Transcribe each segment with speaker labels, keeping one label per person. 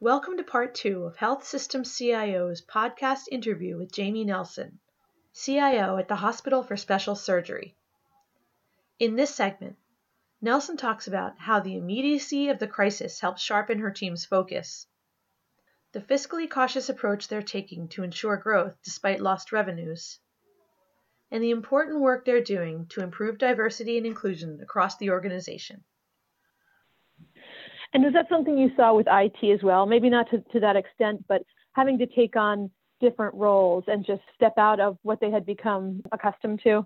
Speaker 1: Welcome to part two of Health System CIO's podcast interview with Jamie Nelson, CIO at the Hospital for Special Surgery. In this segment, Nelson talks about how the immediacy of the crisis helped sharpen her team's focus, the fiscally cautious approach they're taking to ensure growth despite lost revenues, and the important work they're doing to improve diversity and inclusion across the organization.
Speaker 2: And is that something you saw with IT as well? Maybe not to, to that extent, but having to take on different roles and just step out of what they had become accustomed to?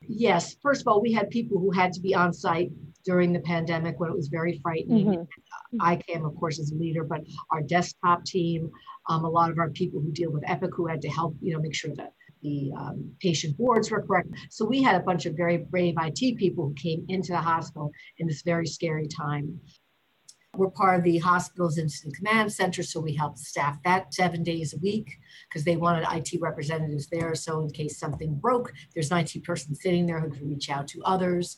Speaker 3: Yes. First of all, we had people who had to be on site during the pandemic when it was very frightening. Mm-hmm. ICAM, of course, as a leader, but our desktop team, um, a lot of our people who deal with Epic who had to help, you know, make sure that the um, patient boards were correct. So we had a bunch of very brave IT people who came into the hospital in this very scary time. We're part of the hospital's incident command center, so we help staff that seven days a week because they wanted IT representatives there. So in case something broke, there's an IT person sitting there who can reach out to others.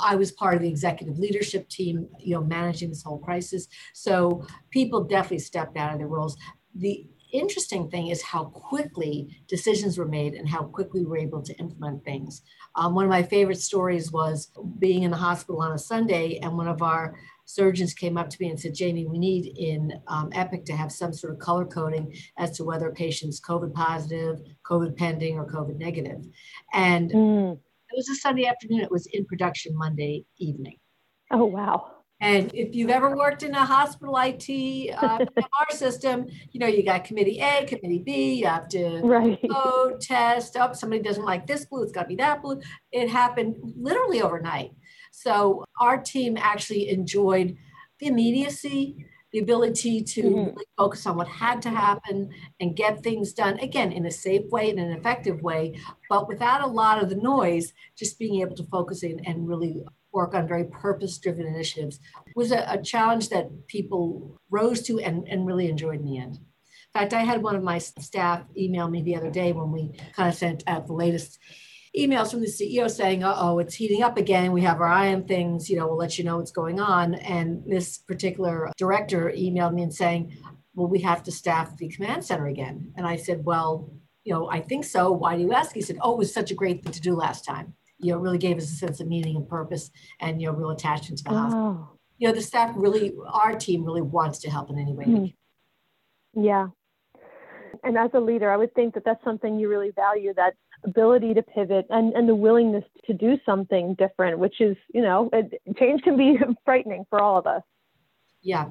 Speaker 3: I was part of the executive leadership team, you know, managing this whole crisis. So people definitely stepped out of their roles. The interesting thing is how quickly decisions were made and how quickly we were able to implement things. Um, one of my favorite stories was being in the hospital on a Sunday, and one of our surgeons came up to me and said, Jamie, we need in um, Epic to have some sort of color coding as to whether a patient's COVID positive, COVID pending, or COVID negative. And mm. it was a Sunday afternoon. It was in production Monday evening.
Speaker 2: Oh, wow.
Speaker 3: And if you've ever worked in a hospital IT uh, MR system, you know, you got committee A, committee B, you have to right. code, test, up, oh, somebody doesn't like this blue, it's got to be that blue. It happened literally overnight. So our team actually enjoyed the immediacy, the ability to mm-hmm. really focus on what had to happen and get things done, again, in a safe way, and an effective way, but without a lot of the noise, just being able to focus in and really work on very purpose driven initiatives was a, a, challenge that people rose to and, and really enjoyed in the end. In fact, I had one of my staff email me the other day when we kind of sent out the latest emails from the CEO saying, uh oh, it's heating up again. We have our eye on things, you know, we'll let you know what's going on. And this particular director emailed me and saying, well, we have to staff the command center again. And I said, well, you know, I think so. Why do you ask? He said, oh, it was such a great thing to do last time. You know, really gave us a sense of meaning and purpose and, you know, real attachment to the oh. hospital. You know, the staff really, our team really wants to help in any way.
Speaker 2: Mm-hmm. Yeah. And as a leader, I would think that that's something you really value that ability to pivot and, and the willingness to do something different, which is, you know, it, change can be frightening for all of us.
Speaker 3: Yeah.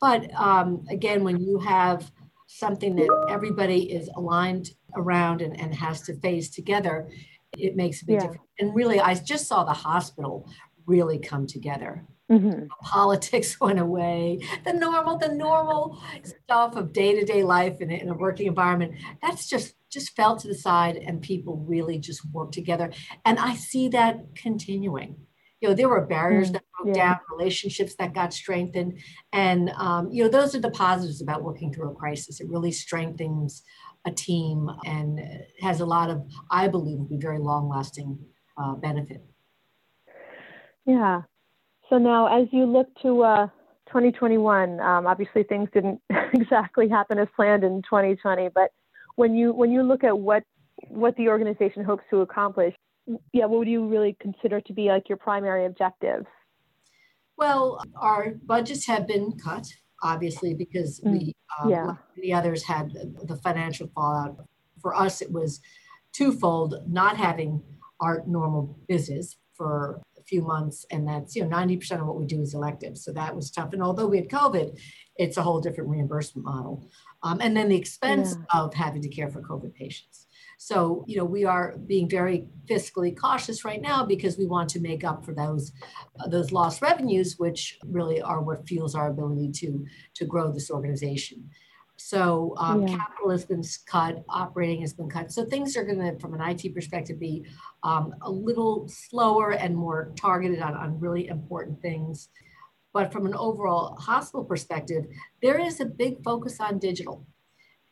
Speaker 3: But um, again, when you have something that everybody is aligned around and, and has to face together, it makes a big yeah. difference. And really, I just saw the hospital really come together. Mm-hmm. Politics went away. The normal, the normal stuff of day to day life in in a working environment. That's just just fell to the side, and people really just worked together. And I see that continuing. You know, there were barriers mm-hmm. that broke yeah. down, relationships that got strengthened, and um, you know, those are the positives about working through a crisis. It really strengthens a team and has a lot of, I believe, will be very long lasting uh, benefit.
Speaker 2: Yeah, so now, as you look to uh, 2021, um, obviously things didn't exactly happen as planned in 2020. But when you when you look at what what the organization hopes to accomplish, yeah, what would you really consider to be like your primary objectives?
Speaker 3: Well, our budgets have been cut, obviously, because mm, we, um, yeah. the others had the financial fallout. For us, it was twofold: not having our normal business for a few months and that's you know 90% of what we do is elective so that was tough and although we had covid it's a whole different reimbursement model um, and then the expense yeah. of having to care for covid patients so you know we are being very fiscally cautious right now because we want to make up for those uh, those lost revenues which really are what fuels our ability to to grow this organization so um, yeah. capital has been cut, operating has been cut. So things are going to, from an IT perspective, be um, a little slower and more targeted on, on really important things. But from an overall hospital perspective, there is a big focus on digital.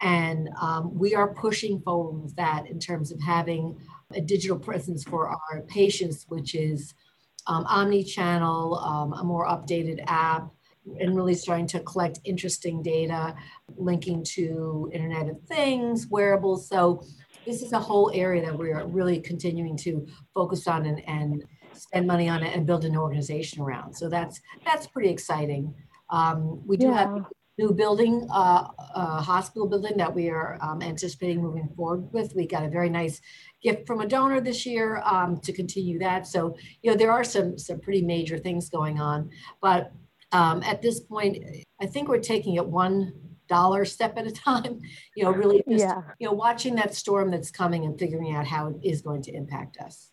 Speaker 3: And um, we are pushing forward with that in terms of having a digital presence for our patients, which is um, omni channel, um, a more updated app, and really starting to collect interesting data linking to Internet of Things, wearables. So this is a whole area that we're really continuing to focus on and, and spend money on it and build an organization around. So that's that's pretty exciting. Um, we do yeah. have new building, uh, uh, hospital building that we are um, anticipating moving forward with. We got a very nice gift from a donor this year um, to continue that. So you know there are some some pretty major things going on, but um, at this point, I think we're taking it one dollar step at a time. You know, really just yeah. you know watching that storm that's coming and figuring out how it is going to impact us.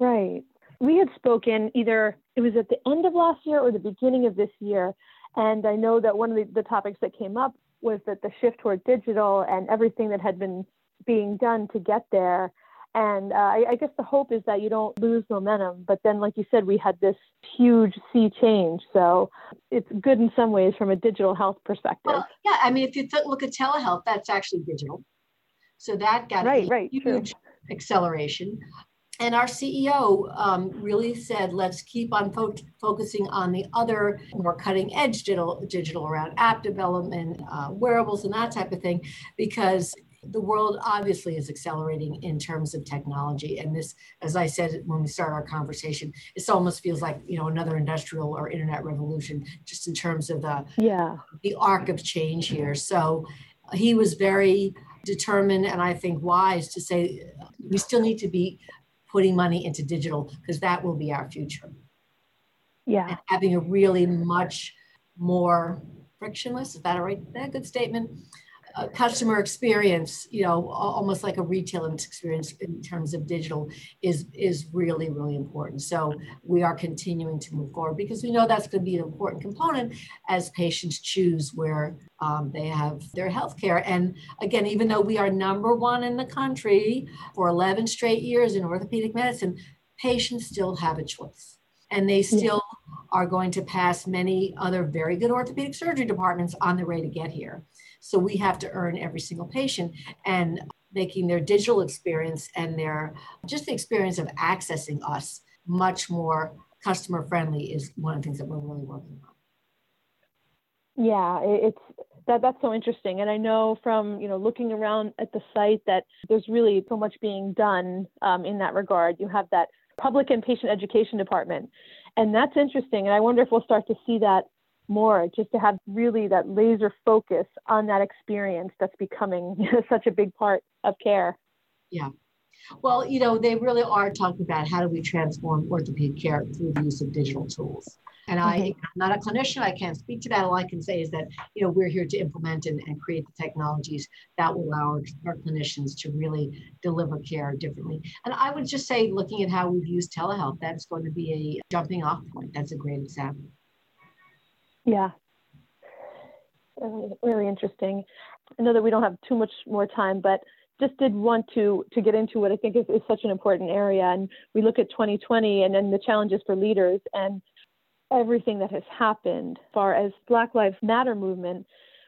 Speaker 2: Right. We had spoken either it was at the end of last year or the beginning of this year, and I know that one of the, the topics that came up was that the shift toward digital and everything that had been being done to get there and uh, I, I, guess the hope is that you don't lose momentum. But then, like you said, we had this huge sea change. So it's good in some ways from a digital health perspective. Well,
Speaker 3: yeah, I mean, if you th- look at telehealth, that's actually digital. So that got right, a right, huge true. acceleration. And our CEO um, really said, let's keep on fo- focusing on the other more cutting edge digital, digital around app development, uh, wearables, and that type of thing, because the world obviously is accelerating in terms of technology. And this as i said when we start our conversation it almost feels like you know another industrial or internet revolution just in terms of the yeah. the arc of change here. So he was very determined and i think wise to say we still need to be putting money into digital because that will be our future.
Speaker 2: Yeah. And
Speaker 3: having a really much more frictionless is that a right that a good statement a customer experience, you know, almost like a retail experience in terms of digital is is really really important. So we are continuing to move forward because we know that's going to be an important component as patients choose where um, they have their health care. And again, even though we are number one in the country for 11 straight years in orthopedic medicine, patients still have a choice, and they still. Yeah. Are going to pass many other very good orthopedic surgery departments on the way to get here. So we have to earn every single patient and making their digital experience and their just the experience of accessing us much more customer friendly is one of the things that we're really working
Speaker 2: on. Yeah, it's that that's so interesting. And i know from you know looking around at the site that there's really so much being done um, in that regard. You have that public and patient education department. And that's interesting. And i wonder if we'll start to see that more just to have really that laser focus on that experience that's becoming such a big part of care.
Speaker 3: Yeah. Well, you know, they really are talking about how do we transform orthopedic care through the use of digital tools. And I, am mm-hmm. not a clinician, I can't speak to that. All I can say is that, you know, we're here to implement and, and create the technologies that will allow our, our clinicians to really deliver care differently. And I would just say, looking at how we've used telehealth, that's going to be a jumping off point. That's a great example.
Speaker 2: Yeah. Really, really interesting. I know that we don't have too much more time, but just did want to to get into what I think is, is such an important area. And we look at 2020 and then the challenges for leaders and everything that has happened as far as Black Lives Matter movement,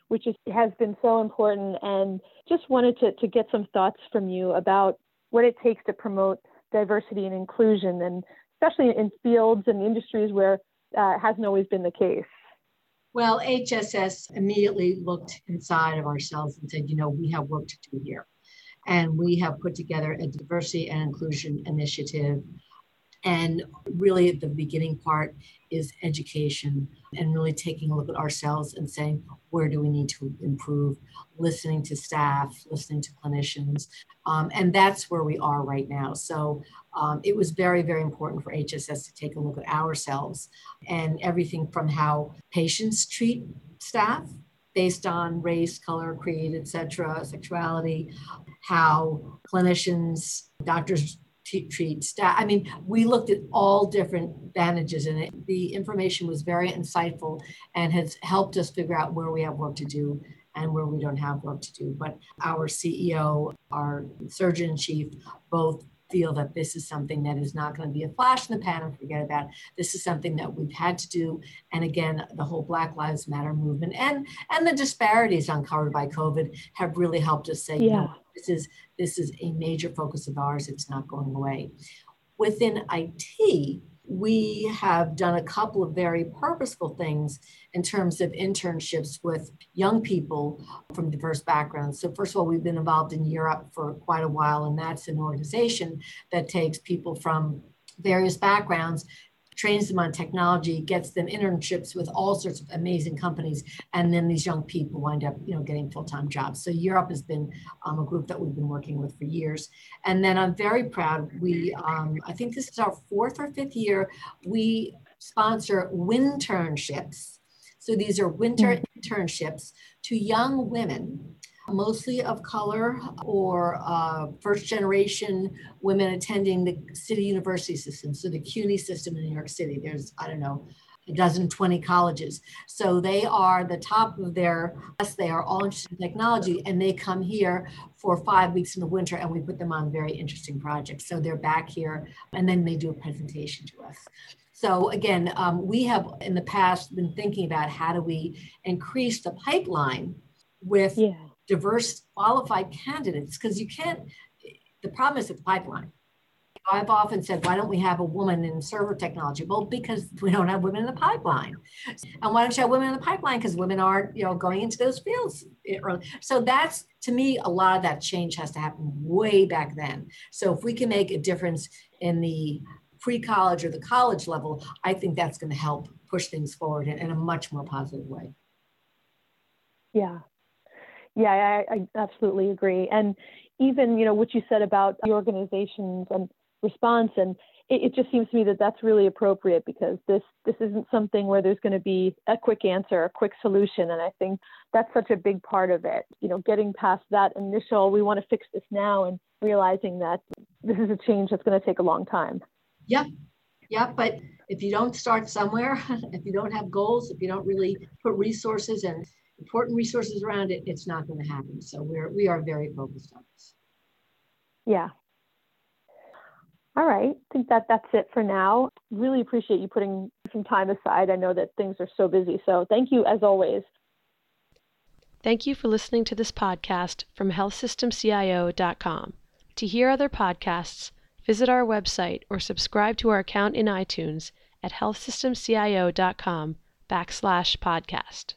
Speaker 2: which is, has been so important. And just wanted to, to get some thoughts from you about what it takes to promote diversity and inclusion, and especially in fields and industries where uh, hasn't always been the case.
Speaker 3: Well, HSS immediately looked inside of ourselves and said, you know, we have work to do here. And we have put together a diversity and inclusion initiative and really, the beginning part is education and really taking a look at ourselves and saying, where do we need to improve? Listening to staff, listening to clinicians. Um, and that's where we are right now. So um, it was very, very important for HSS to take a look at ourselves and everything from how patients treat staff based on race, color, creed, etc., sexuality, how clinicians, doctors treat staff. I mean, we looked at all different advantages and it. The information was very insightful and has helped us figure out where we have work to do and where we don't have work to do. But our CEO, our surgeon chief, both feel that this is something that is not going to be a flash in the pan and forget about. This is something that we've had to do. And again, the whole Black Lives Matter movement and and the disparities uncovered by COVID have really helped us say, yeah. you know, this is this is a major focus of ours. It's not going away. Within IT, we have done a couple of very purposeful things in terms of internships with young people from diverse backgrounds. So, first of all, we've been involved in Year Up for quite a while, and that's an organization that takes people from various backgrounds trains them on technology, gets them internships with all sorts of amazing companies, and then these young people wind up, you know, getting full-time jobs. So Year Up has been um, a group that we've been working with for years. And then I'm very proud. We, um, I think this is our fourth or fifth year. We sponsor winternships. So these are winter mm. internships to young women mostly of color or uh, first generation women attending the city university system. So the CUNY system in New York City, there's, I don't know, a dozen, 20 colleges. So they are the top of their, yes, they are all interested in technology and they come here for five weeks in the winter and we put them on very interesting projects. So they're back here and then they do a presentation to us. So again, um, we have in the past been thinking about how do we increase the pipeline with yeah diverse qualified candidates because you can't the problem is the pipeline. I've often said why don't we have a woman in server technology? Well because we don't have women in the pipeline. And why don't you have women in the pipeline? Because women aren't you know going into those fields eh, early. so that's to me a lot of that change has to happen way back then. So if we can make a difference in the pre-college or the college level i think that's going to help push things forward in, in a much more positive way.
Speaker 2: Yeah yeah, I, I absolutely agree. And even, you know, what you said about the organizations and response, and it, it just seems to me that that's really appropriate because this this isn't something where there's going to be a quick answer, a quick solution. And I think that's such a big part of it. You know, getting past that initial, we want to fix this now, and realizing that this is a change that's going to take a long time.
Speaker 3: Yep. Yep. But if you don't start somewhere, if you don't have goals, if you don't really put resources and important resources around it, it's not going to happen. So we're we are very focused on this.
Speaker 2: Yeah. All right. I think that that's it for now. Really appreciate you putting some time aside. I know that things are so busy. So thank you as always.
Speaker 1: Thank you for listening to this podcast from healthsystemcio.com. To hear other podcasts, visit our website or subscribe to our account in iTunes at healthsystemcio.com backslash podcast.